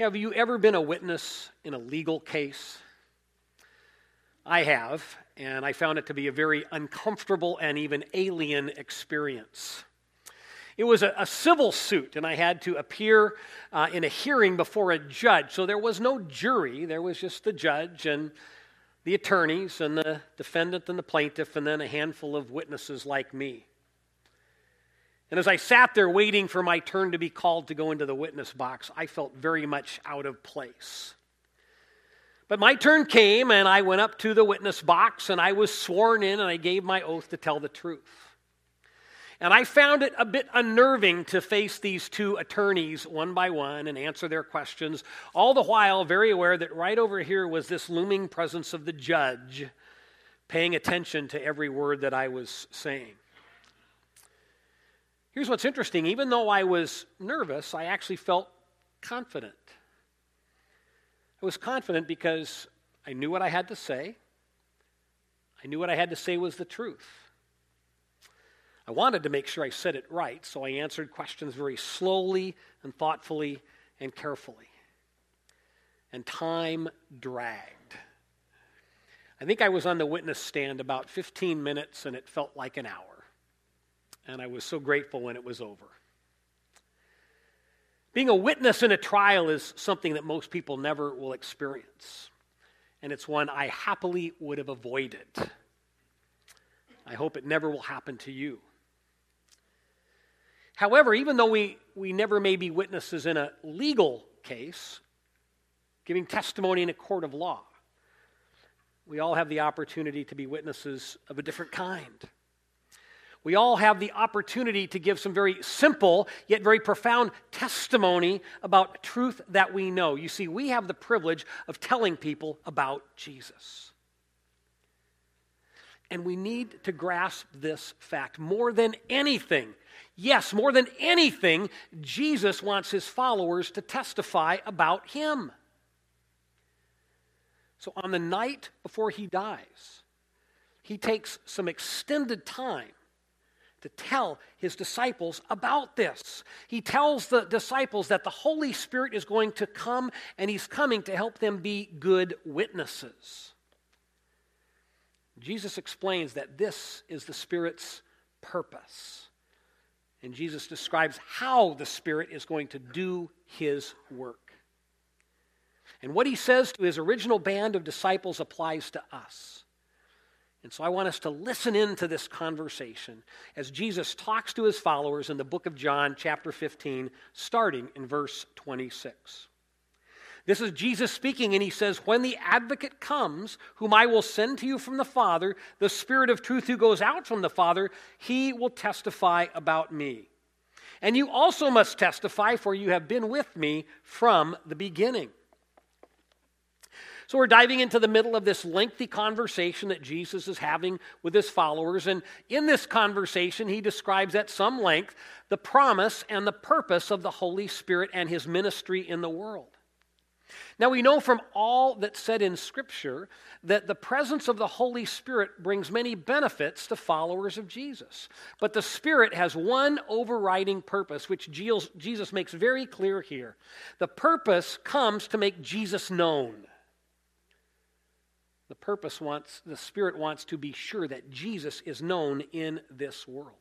Have you ever been a witness in a legal case? I have, and I found it to be a very uncomfortable and even alien experience. It was a, a civil suit, and I had to appear uh, in a hearing before a judge. So there was no jury, there was just the judge and the attorneys and the defendant and the plaintiff, and then a handful of witnesses like me. And as I sat there waiting for my turn to be called to go into the witness box, I felt very much out of place. But my turn came, and I went up to the witness box, and I was sworn in, and I gave my oath to tell the truth. And I found it a bit unnerving to face these two attorneys one by one and answer their questions, all the while very aware that right over here was this looming presence of the judge paying attention to every word that I was saying. Here's what's interesting even though I was nervous, I actually felt confident. I was confident because I knew what I had to say. I knew what I had to say was the truth. I wanted to make sure I said it right, so I answered questions very slowly and thoughtfully and carefully. And time dragged. I think I was on the witness stand about 15 minutes, and it felt like an hour and I was so grateful when it was over. Being a witness in a trial is something that most people never will experience, and it's one I happily would have avoided. I hope it never will happen to you. However, even though we, we never may be witnesses in a legal case, giving testimony in a court of law, we all have the opportunity to be witnesses of a different kind we all have the opportunity to give some very simple yet very profound testimony about truth that we know. You see, we have the privilege of telling people about Jesus. And we need to grasp this fact more than anything. Yes, more than anything, Jesus wants his followers to testify about him. So on the night before he dies, he takes some extended time to tell his disciples about this. He tells the disciples that the Holy Spirit is going to come and he's coming to help them be good witnesses. Jesus explains that this is the Spirit's purpose. And Jesus describes how the Spirit is going to do his work. And what he says to his original band of disciples applies to us. And so I want us to listen into this conversation as Jesus talks to his followers in the book of John, chapter 15, starting in verse 26. This is Jesus speaking, and he says, When the advocate comes, whom I will send to you from the Father, the Spirit of truth who goes out from the Father, he will testify about me. And you also must testify, for you have been with me from the beginning. So we're diving into the middle of this lengthy conversation that Jesus is having with his followers. And in this conversation, he describes at some length the promise and the purpose of the Holy Spirit and his ministry in the world. Now, we know from all that's said in Scripture that the presence of the Holy Spirit brings many benefits to followers of Jesus. But the Spirit has one overriding purpose, which Jesus makes very clear here. The purpose comes to make Jesus known. The purpose wants, the Spirit wants to be sure that Jesus is known in this world.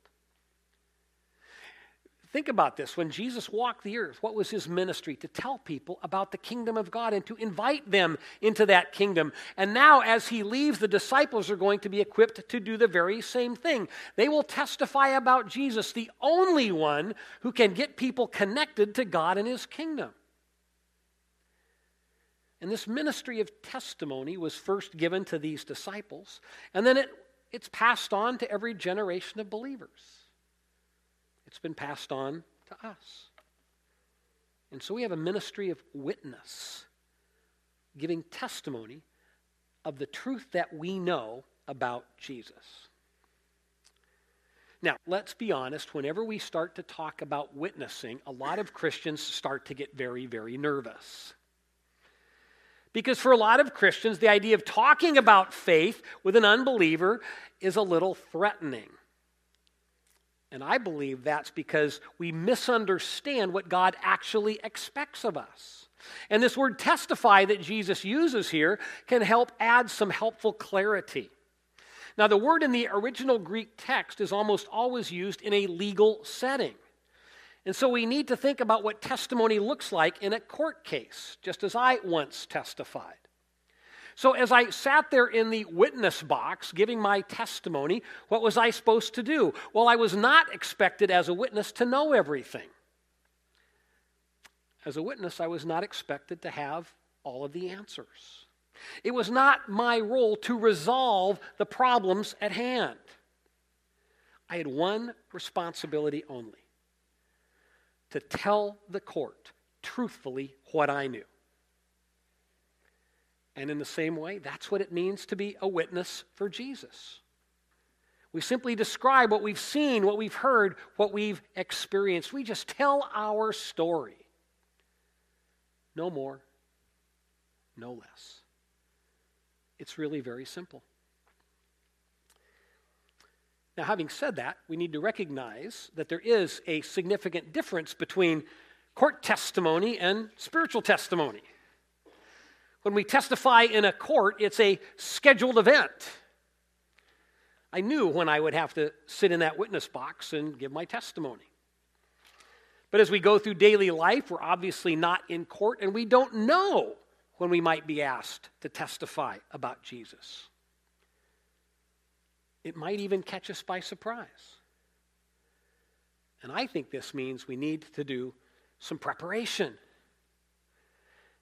Think about this. When Jesus walked the earth, what was his ministry? To tell people about the kingdom of God and to invite them into that kingdom. And now, as he leaves, the disciples are going to be equipped to do the very same thing. They will testify about Jesus, the only one who can get people connected to God and his kingdom. And this ministry of testimony was first given to these disciples, and then it, it's passed on to every generation of believers. It's been passed on to us. And so we have a ministry of witness, giving testimony of the truth that we know about Jesus. Now, let's be honest, whenever we start to talk about witnessing, a lot of Christians start to get very, very nervous. Because for a lot of Christians, the idea of talking about faith with an unbeliever is a little threatening. And I believe that's because we misunderstand what God actually expects of us. And this word testify that Jesus uses here can help add some helpful clarity. Now, the word in the original Greek text is almost always used in a legal setting. And so we need to think about what testimony looks like in a court case, just as I once testified. So, as I sat there in the witness box giving my testimony, what was I supposed to do? Well, I was not expected as a witness to know everything. As a witness, I was not expected to have all of the answers. It was not my role to resolve the problems at hand. I had one responsibility only to tell the court truthfully what I knew. And in the same way, that's what it means to be a witness for Jesus. We simply describe what we've seen, what we've heard, what we've experienced. We just tell our story. No more, no less. It's really very simple. Now, having said that, we need to recognize that there is a significant difference between court testimony and spiritual testimony. When we testify in a court, it's a scheduled event. I knew when I would have to sit in that witness box and give my testimony. But as we go through daily life, we're obviously not in court, and we don't know when we might be asked to testify about Jesus. It might even catch us by surprise. And I think this means we need to do some preparation.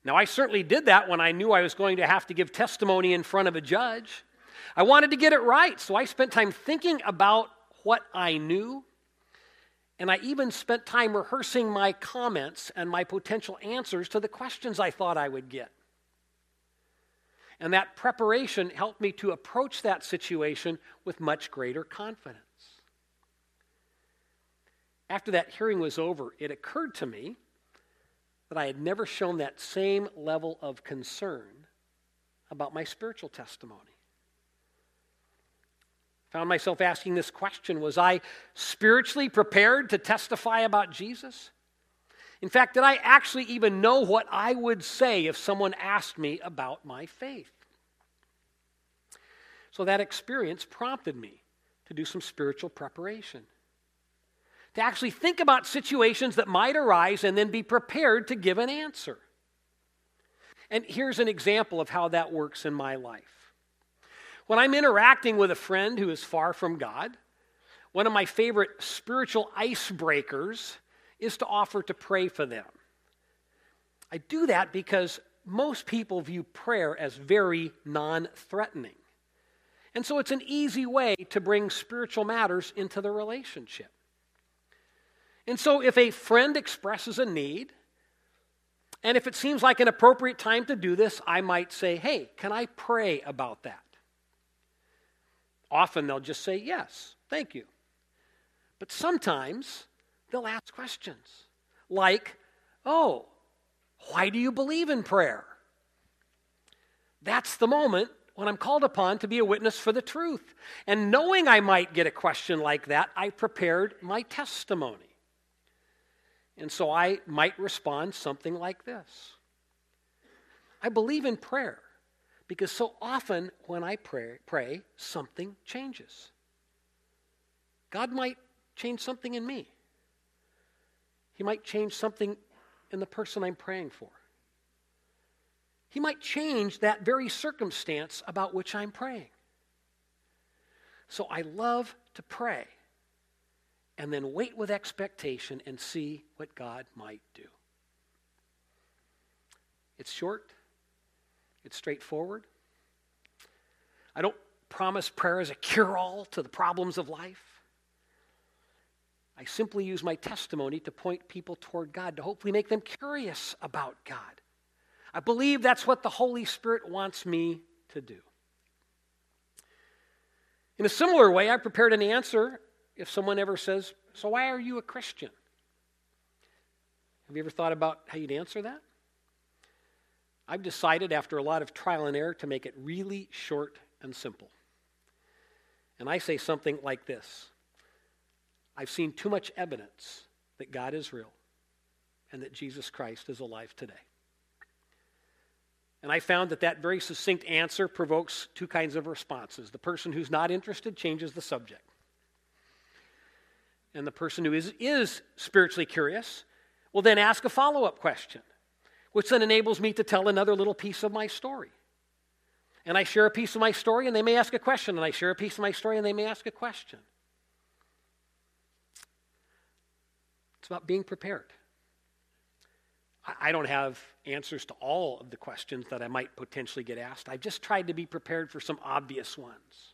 Now, I certainly did that when I knew I was going to have to give testimony in front of a judge. I wanted to get it right, so I spent time thinking about what I knew, and I even spent time rehearsing my comments and my potential answers to the questions I thought I would get. And that preparation helped me to approach that situation with much greater confidence. After that hearing was over, it occurred to me that I had never shown that same level of concern about my spiritual testimony. Found myself asking this question Was I spiritually prepared to testify about Jesus? In fact, did I actually even know what I would say if someone asked me about my faith? So that experience prompted me to do some spiritual preparation to actually think about situations that might arise and then be prepared to give an answer. And here's an example of how that works in my life. When I'm interacting with a friend who is far from God, one of my favorite spiritual icebreakers is to offer to pray for them. I do that because most people view prayer as very non threatening. And so it's an easy way to bring spiritual matters into the relationship. And so, if a friend expresses a need, and if it seems like an appropriate time to do this, I might say, Hey, can I pray about that? Often they'll just say, Yes, thank you. But sometimes they'll ask questions like, Oh, why do you believe in prayer? That's the moment when I'm called upon to be a witness for the truth. And knowing I might get a question like that, I prepared my testimony. And so I might respond something like this I believe in prayer because so often when I pray, pray, something changes. God might change something in me, He might change something in the person I'm praying for. He might change that very circumstance about which I'm praying. So I love to pray and then wait with expectation and see what God might do. It's short, it's straightforward. I don't promise prayer as a cure all to the problems of life. I simply use my testimony to point people toward God, to hopefully make them curious about God. I believe that's what the Holy Spirit wants me to do. In a similar way, I prepared an answer if someone ever says, So why are you a Christian? Have you ever thought about how you'd answer that? I've decided after a lot of trial and error to make it really short and simple. And I say something like this I've seen too much evidence that God is real and that Jesus Christ is alive today. And I found that that very succinct answer provokes two kinds of responses. The person who's not interested changes the subject. And the person who is, is spiritually curious will then ask a follow up question, which then enables me to tell another little piece of my story. And I share a piece of my story, and they may ask a question, and I share a piece of my story, and they may ask a question. It's about being prepared. I don't have answers to all of the questions that I might potentially get asked. I've just tried to be prepared for some obvious ones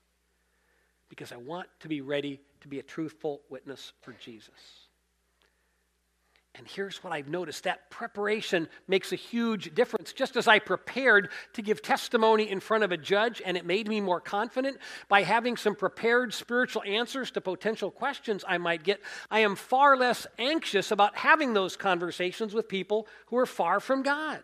because I want to be ready to be a truthful witness for Jesus. And here's what I've noticed that preparation makes a huge difference. Just as I prepared to give testimony in front of a judge, and it made me more confident by having some prepared spiritual answers to potential questions I might get, I am far less anxious about having those conversations with people who are far from God.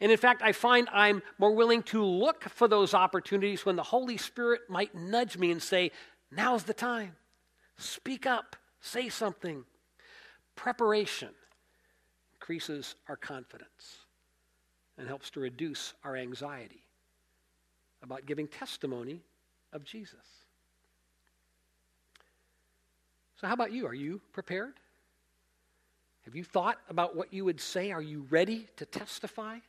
And in fact, I find I'm more willing to look for those opportunities when the Holy Spirit might nudge me and say, Now's the time. Speak up, say something. Preparation increases our confidence and helps to reduce our anxiety about giving testimony of Jesus. So, how about you? Are you prepared? Have you thought about what you would say? Are you ready to testify?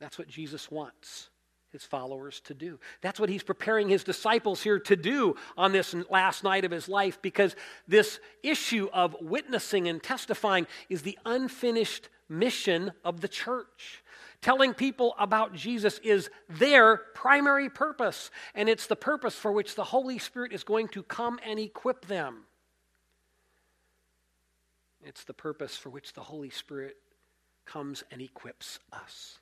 That's what Jesus wants his followers to do. That's what he's preparing his disciples here to do on this last night of his life because this issue of witnessing and testifying is the unfinished mission of the church. Telling people about Jesus is their primary purpose, and it's the purpose for which the Holy Spirit is going to come and equip them. It's the purpose for which the Holy Spirit comes and equips us.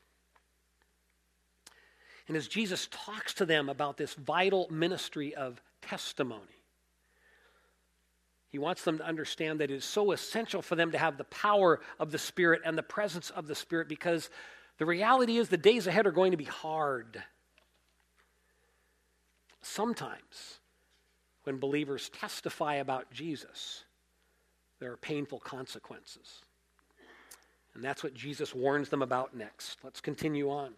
And as Jesus talks to them about this vital ministry of testimony, he wants them to understand that it is so essential for them to have the power of the Spirit and the presence of the Spirit because the reality is the days ahead are going to be hard. Sometimes, when believers testify about Jesus, there are painful consequences. And that's what Jesus warns them about next. Let's continue on.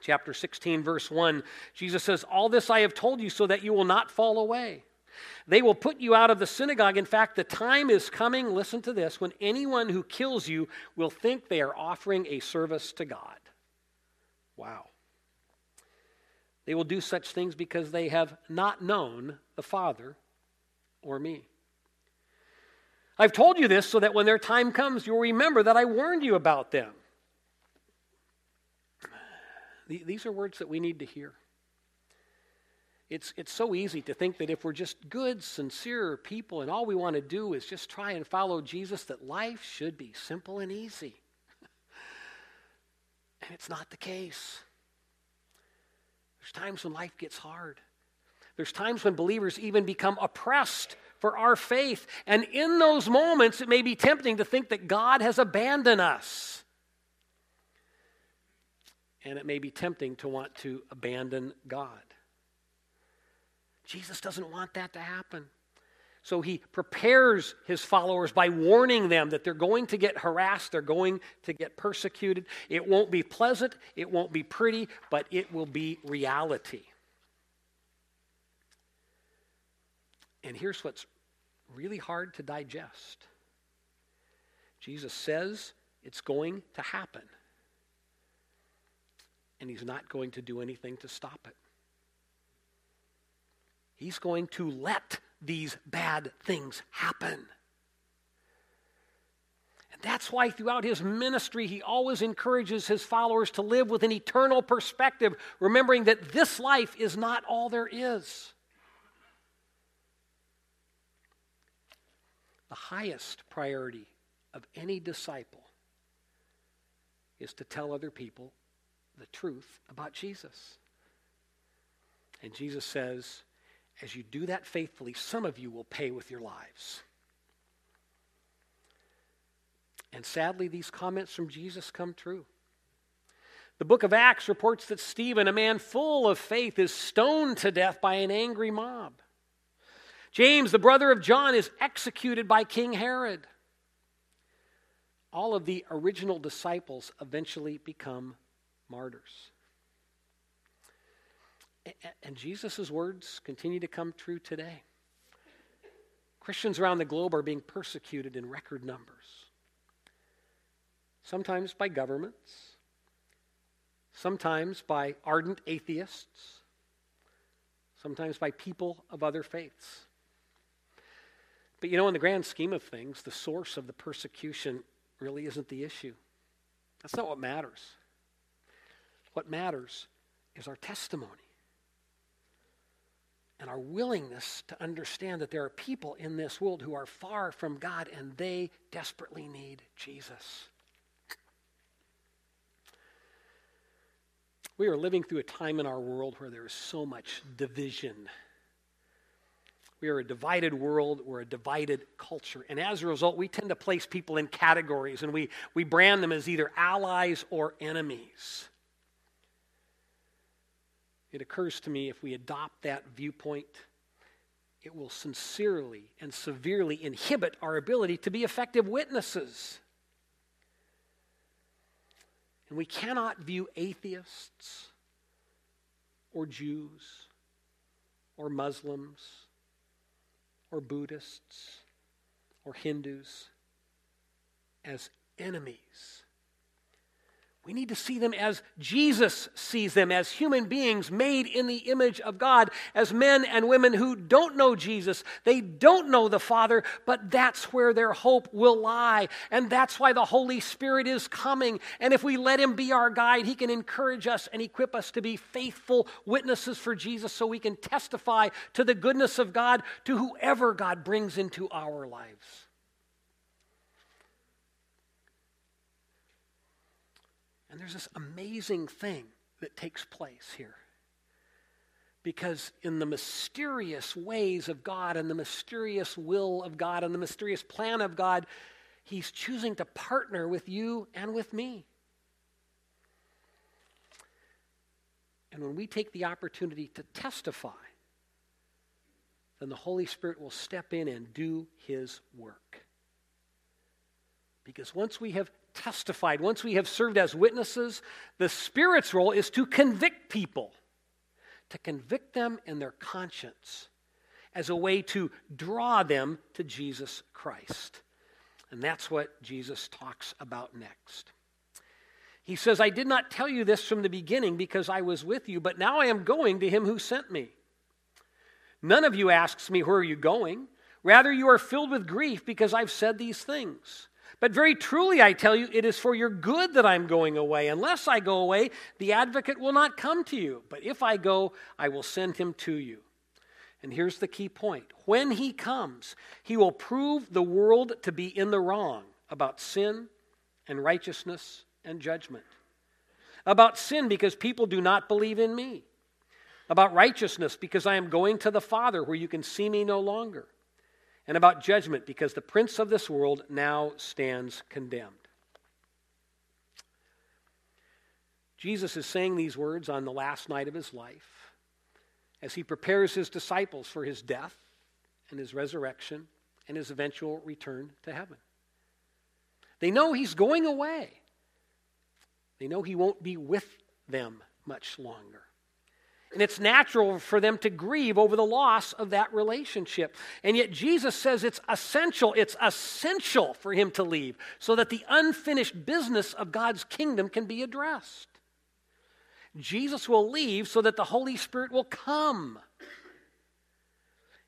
Chapter 16, verse 1, Jesus says, All this I have told you so that you will not fall away. They will put you out of the synagogue. In fact, the time is coming, listen to this, when anyone who kills you will think they are offering a service to God. Wow. They will do such things because they have not known the Father or me. I've told you this so that when their time comes, you'll remember that I warned you about them. These are words that we need to hear. It's, it's so easy to think that if we're just good, sincere people and all we want to do is just try and follow Jesus, that life should be simple and easy. and it's not the case. There's times when life gets hard. There's times when believers even become oppressed for our faith. And in those moments, it may be tempting to think that God has abandoned us and it may be tempting to want to abandon God. Jesus doesn't want that to happen. So he prepares his followers by warning them that they're going to get harassed, they're going to get persecuted. It won't be pleasant, it won't be pretty, but it will be reality. And here's what's really hard to digest Jesus says it's going to happen and he's not going to do anything to stop it. He's going to let these bad things happen. And that's why throughout his ministry, he always encourages his followers to live with an eternal perspective, remembering that this life is not all there is. The highest priority of any disciple is to tell other people the truth about Jesus. And Jesus says, as you do that faithfully, some of you will pay with your lives. And sadly, these comments from Jesus come true. The book of Acts reports that Stephen, a man full of faith, is stoned to death by an angry mob. James, the brother of John, is executed by King Herod. All of the original disciples eventually become martyrs. And Jesus' words continue to come true today. Christians around the globe are being persecuted in record numbers, sometimes by governments, sometimes by ardent atheists, sometimes by people of other faiths. But you know, in the grand scheme of things, the source of the persecution really isn't the issue. That's not what matters. What matters is our testimony and our willingness to understand that there are people in this world who are far from God and they desperately need Jesus. We are living through a time in our world where there is so much division. We are a divided world, we're a divided culture. And as a result, we tend to place people in categories and we, we brand them as either allies or enemies. It occurs to me if we adopt that viewpoint, it will sincerely and severely inhibit our ability to be effective witnesses. And we cannot view atheists or Jews or Muslims or Buddhists or Hindus as enemies we need to see them as Jesus sees them, as human beings made in the image of God, as men and women who don't know Jesus. They don't know the Father, but that's where their hope will lie. And that's why the Holy Spirit is coming. And if we let Him be our guide, He can encourage us and equip us to be faithful witnesses for Jesus so we can testify to the goodness of God to whoever God brings into our lives. And there's this amazing thing that takes place here. Because in the mysterious ways of God and the mysterious will of God and the mysterious plan of God, He's choosing to partner with you and with me. And when we take the opportunity to testify, then the Holy Spirit will step in and do His work. Because once we have testified, once we have served as witnesses, the Spirit's role is to convict people, to convict them in their conscience as a way to draw them to Jesus Christ. And that's what Jesus talks about next. He says, I did not tell you this from the beginning because I was with you, but now I am going to him who sent me. None of you asks me, Where are you going? Rather, you are filled with grief because I've said these things. But very truly, I tell you, it is for your good that I'm going away. Unless I go away, the advocate will not come to you. But if I go, I will send him to you. And here's the key point when he comes, he will prove the world to be in the wrong about sin and righteousness and judgment. About sin, because people do not believe in me. About righteousness, because I am going to the Father where you can see me no longer and about judgment because the prince of this world now stands condemned. Jesus is saying these words on the last night of his life as he prepares his disciples for his death and his resurrection and his eventual return to heaven. They know he's going away. They know he won't be with them much longer. And it's natural for them to grieve over the loss of that relationship. And yet Jesus says it's essential, it's essential for him to leave so that the unfinished business of God's kingdom can be addressed. Jesus will leave so that the Holy Spirit will come.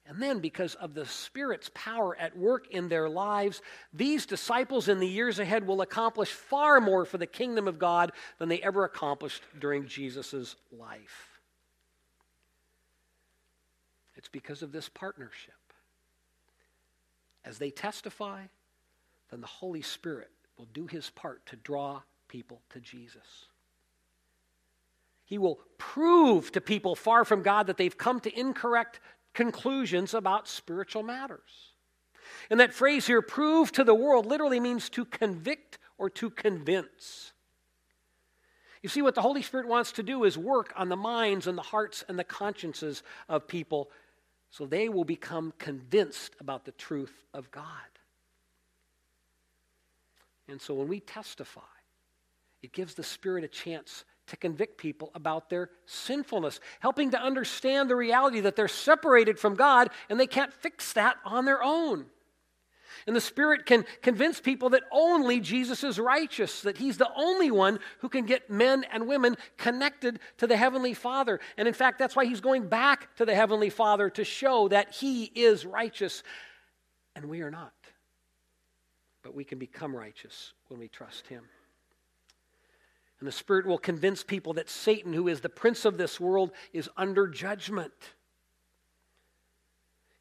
And then, because of the Spirit's power at work in their lives, these disciples in the years ahead will accomplish far more for the kingdom of God than they ever accomplished during Jesus' life. It's because of this partnership. As they testify, then the Holy Spirit will do his part to draw people to Jesus. He will prove to people far from God that they've come to incorrect conclusions about spiritual matters. And that phrase here, prove to the world, literally means to convict or to convince. You see, what the Holy Spirit wants to do is work on the minds and the hearts and the consciences of people so they will become convinced about the truth of God. And so when we testify, it gives the Spirit a chance to convict people about their sinfulness, helping to understand the reality that they're separated from God and they can't fix that on their own. And the Spirit can convince people that only Jesus is righteous, that He's the only one who can get men and women connected to the Heavenly Father. And in fact, that's why He's going back to the Heavenly Father to show that He is righteous and we are not. But we can become righteous when we trust Him. And the Spirit will convince people that Satan, who is the prince of this world, is under judgment.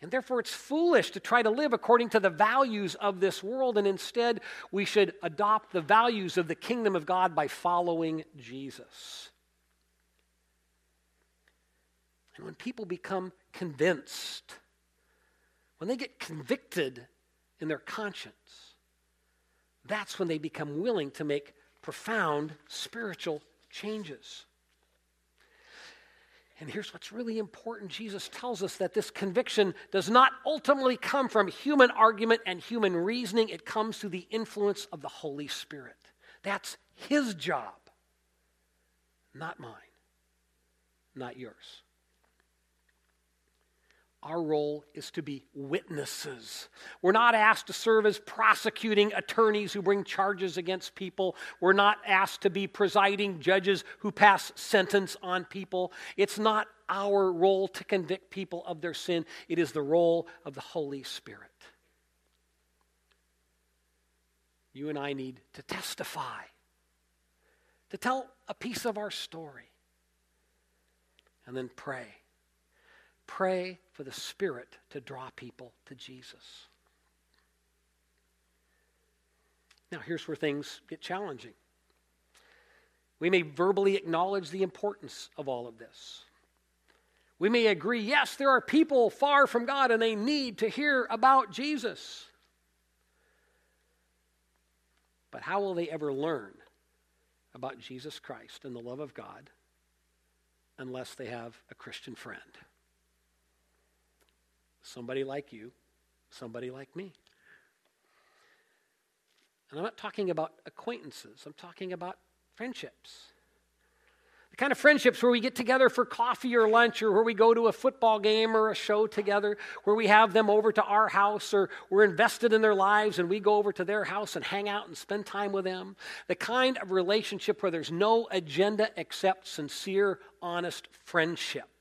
And therefore, it's foolish to try to live according to the values of this world, and instead, we should adopt the values of the kingdom of God by following Jesus. And when people become convinced, when they get convicted in their conscience, that's when they become willing to make profound spiritual changes. And here's what's really important Jesus tells us that this conviction does not ultimately come from human argument and human reasoning, it comes through the influence of the Holy Spirit. That's His job, not mine, not yours. Our role is to be witnesses. We're not asked to serve as prosecuting attorneys who bring charges against people. We're not asked to be presiding judges who pass sentence on people. It's not our role to convict people of their sin, it is the role of the Holy Spirit. You and I need to testify, to tell a piece of our story, and then pray Pray for the Spirit to draw people to Jesus. Now, here's where things get challenging. We may verbally acknowledge the importance of all of this. We may agree, yes, there are people far from God and they need to hear about Jesus. But how will they ever learn about Jesus Christ and the love of God unless they have a Christian friend? Somebody like you, somebody like me. And I'm not talking about acquaintances, I'm talking about friendships. The kind of friendships where we get together for coffee or lunch, or where we go to a football game or a show together, where we have them over to our house, or we're invested in their lives and we go over to their house and hang out and spend time with them. The kind of relationship where there's no agenda except sincere, honest friendship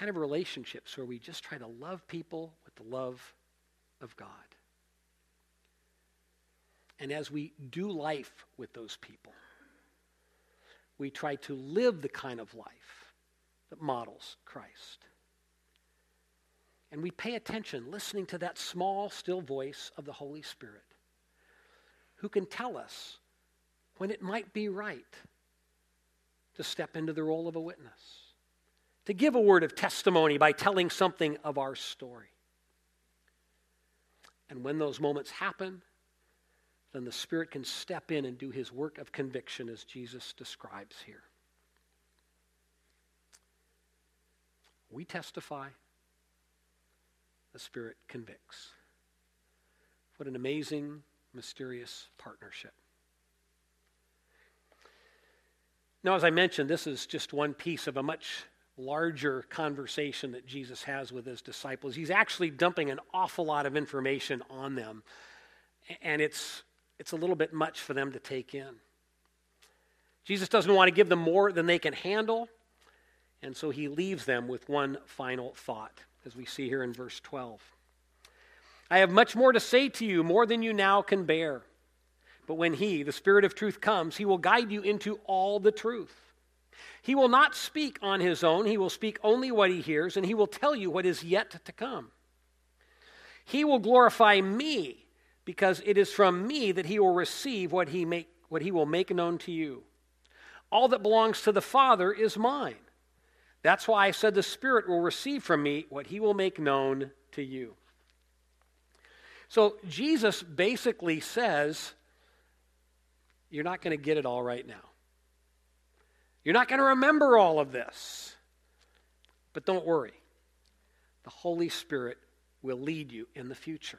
kind of relationships where we just try to love people with the love of God. And as we do life with those people, we try to live the kind of life that models Christ. And we pay attention, listening to that small, still voice of the Holy Spirit who can tell us when it might be right to step into the role of a witness to give a word of testimony by telling something of our story. And when those moments happen, then the Spirit can step in and do his work of conviction as Jesus describes here. We testify, the Spirit convicts. What an amazing, mysterious partnership. Now, as I mentioned, this is just one piece of a much larger conversation that Jesus has with his disciples. He's actually dumping an awful lot of information on them, and it's, it's a little bit much for them to take in. Jesus doesn't want to give them more than they can handle, and so he leaves them with one final thought, as we see here in verse 12. I have much more to say to you, more than you now can bear. But when he, the Spirit of truth, comes, he will guide you into all the truth. He will not speak on his own, he will speak only what he hears, and he will tell you what is yet to come. He will glorify me, because it is from me that he will receive what he, make, what he will make known to you. All that belongs to the Father is mine. That's why I said the Spirit will receive from me what he will make known to you. So Jesus basically says, You're not going to get it all right now. You're not going to remember all of this. But don't worry, the Holy Spirit will lead you in the future.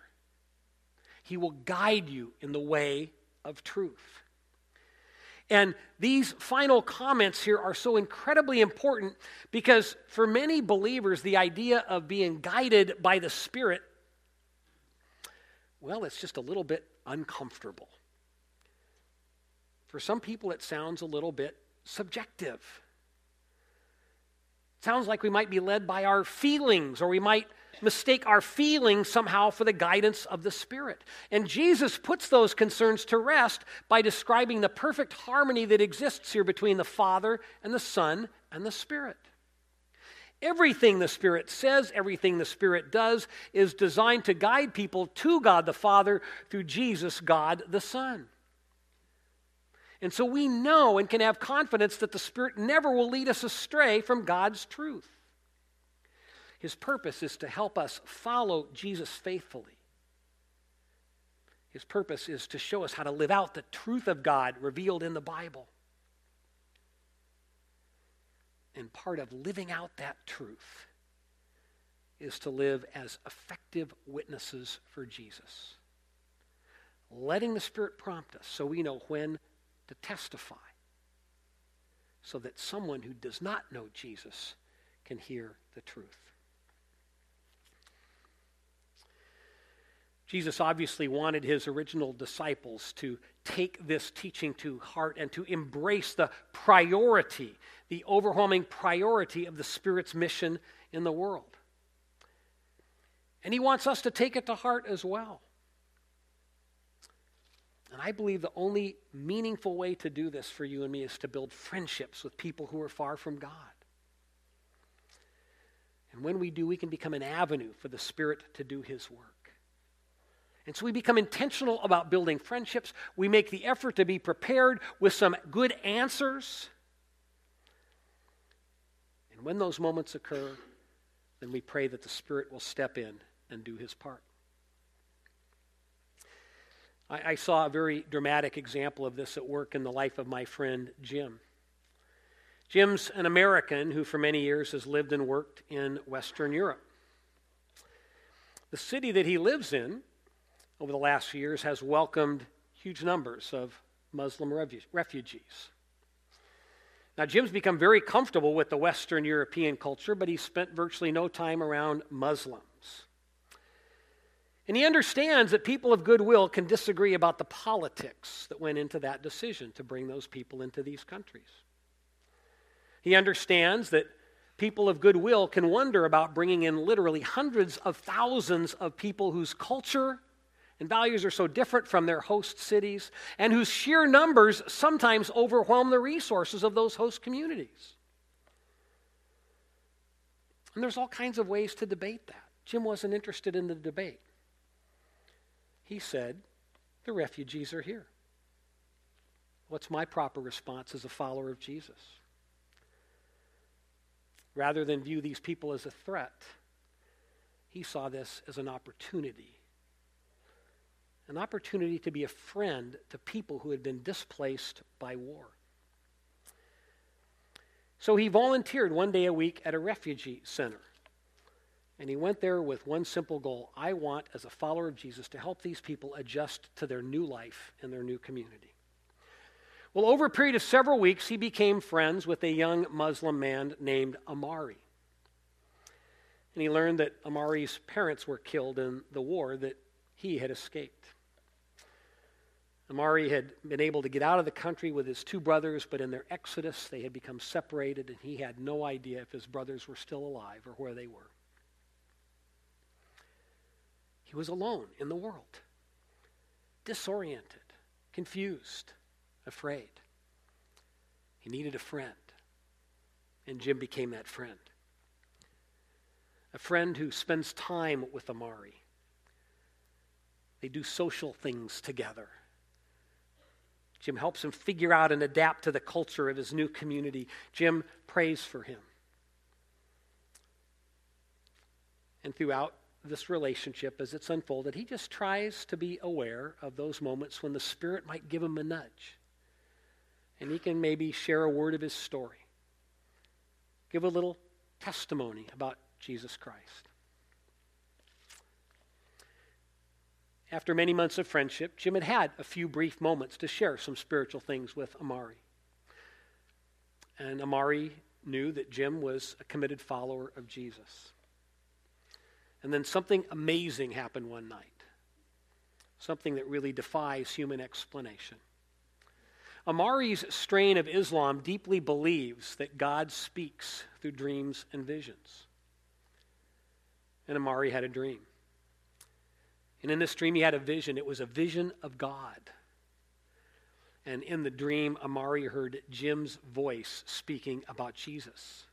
He will guide you in the way of truth. And these final comments here are so incredibly important because for many believers, the idea of being guided by the Spirit, well, it's just a little bit uncomfortable. For some people, it sounds a little bit subjective. It sounds like we might be led by our feelings, or we might mistake our feelings somehow for the guidance of the Spirit. And Jesus puts those concerns to rest by describing the perfect harmony that exists here between the Father and the Son and the Spirit. Everything the Spirit says, everything the Spirit does, is designed to guide people to God the Father through Jesus, God the Son. And so we know and can have confidence that the Spirit never will lead us astray from God's truth. His purpose is to help us follow Jesus faithfully. His purpose is to show us how to live out the truth of God revealed in the Bible. And part of living out that truth is to live as effective witnesses for Jesus. Letting the Spirit prompt us so we know when to testify, so that someone who does not know Jesus can hear the truth. Jesus obviously wanted his original disciples to take this teaching to heart and to embrace the priority, the overwhelming priority of the Spirit's mission in the world. And he wants us to take it to heart as well. And I believe the only meaningful way to do this for you and me is to build friendships with people who are far from God. And when we do, we can become an avenue for the Spirit to do His work. And so we become intentional about building friendships. We make the effort to be prepared with some good answers. And when those moments occur, then we pray that the Spirit will step in and do his part. I, I saw a very dramatic example of this at work in the life of my friend Jim. Jim's an American who, for many years, has lived and worked in Western Europe. The city that he lives in over the last years has welcomed huge numbers of Muslim refugees. Now, Jim's become very comfortable with the Western European culture, but he's spent virtually no time around Muslims. And he understands that people of goodwill can disagree about the politics that went into that decision to bring those people into these countries. He understands that people of goodwill can wonder about bringing in literally hundreds of thousands of people whose culture and values are so different from their host cities, and whose sheer numbers sometimes overwhelm the resources of those host communities. And there's all kinds of ways to debate that. Jim wasn't interested in the debate. He said, The refugees are here. What's my proper response as a follower of Jesus? Rather than view these people as a threat, he saw this as an opportunity an opportunity to be a friend to people who had been displaced by war. So he volunteered one day a week at a refugee center. And he went there with one simple goal I want, as a follower of Jesus, to help these people adjust to their new life in their new community. Well, over a period of several weeks, he became friends with a young Muslim man named Amari. And he learned that Amari's parents were killed in the war that he had escaped. Amari had been able to get out of the country with his two brothers, but in their exodus, they had become separated, and he had no idea if his brothers were still alive or where they were. He was alone in the world, disoriented, confused, afraid. He needed a friend, and Jim became that friend. A friend who spends time with Amari. They do social things together. Jim helps him figure out and adapt to the culture of his new community. Jim prays for him. And throughout this relationship, as it's unfolded, he just tries to be aware of those moments when the Spirit might give him a nudge. And he can maybe share a word of his story, give a little testimony about Jesus Christ. After many months of friendship, Jim had had a few brief moments to share some spiritual things with Amari. And Amari knew that Jim was a committed follower of Jesus. And then something amazing happened one night, something that really defies human explanation. Amari's strain of Islam deeply believes that God speaks through dreams and visions. And Amari had a dream. And in this dream, he had a vision. It was a vision of God. And in the dream, Amari heard Jim's voice speaking about Jesus.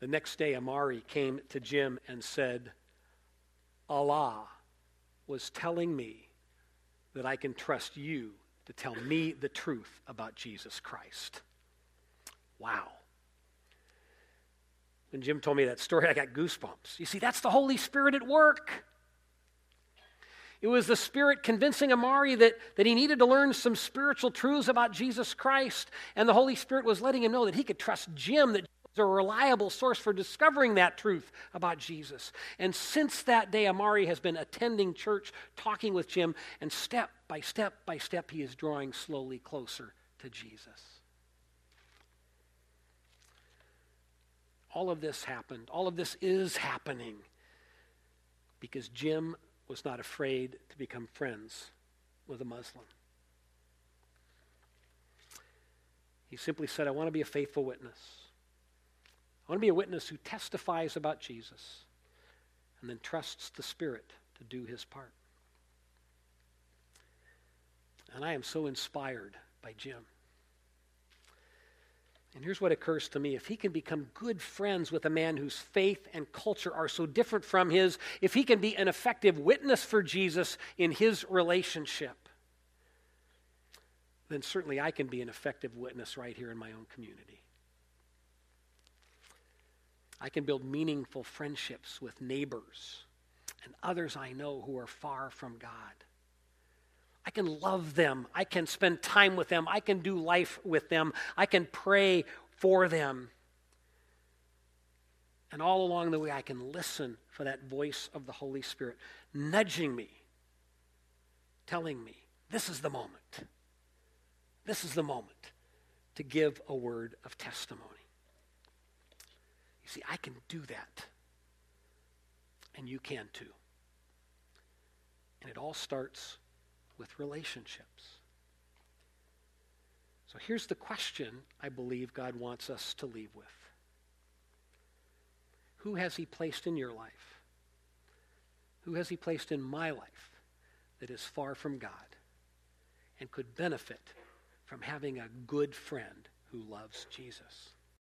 The next day, Amari came to Jim and said, Allah was telling me that I can trust you to tell me the truth about Jesus Christ. Wow. When Jim told me that story, I got goosebumps. You see, that's the Holy Spirit at work. It was the Spirit convincing Amari that, that he needed to learn some spiritual truths about Jesus Christ. And the Holy Spirit was letting him know that he could trust Jim, that a reliable source for discovering that truth about Jesus. And since that day, Amari has been attending church, talking with Jim, and step by step by step, he is drawing slowly closer to Jesus. all of this happened. All of this is happening because Jim was not afraid to become friends with a Muslim. He simply said, I want to be a faithful witness. I want to be a witness who testifies about Jesus and then trusts the Spirit to do his part. And I am so inspired by Jim. And here's what occurs to me if he can become good friends with a man whose faith and culture are so different from his, if he can be an effective witness for Jesus in his relationship, then certainly I can be an effective witness right here in my own community. I can build meaningful friendships with neighbors and others I know who are far from God. I can love them. I can spend time with them. I can do life with them. I can pray for them. And all along the way, I can listen for that voice of the Holy Spirit nudging me, telling me, this is the moment. This is the moment to give a word of testimony. See, I can do that. And you can too. And it all starts with relationships. So here's the question I believe God wants us to leave with Who has He placed in your life? Who has He placed in my life that is far from God and could benefit from having a good friend who loves Jesus?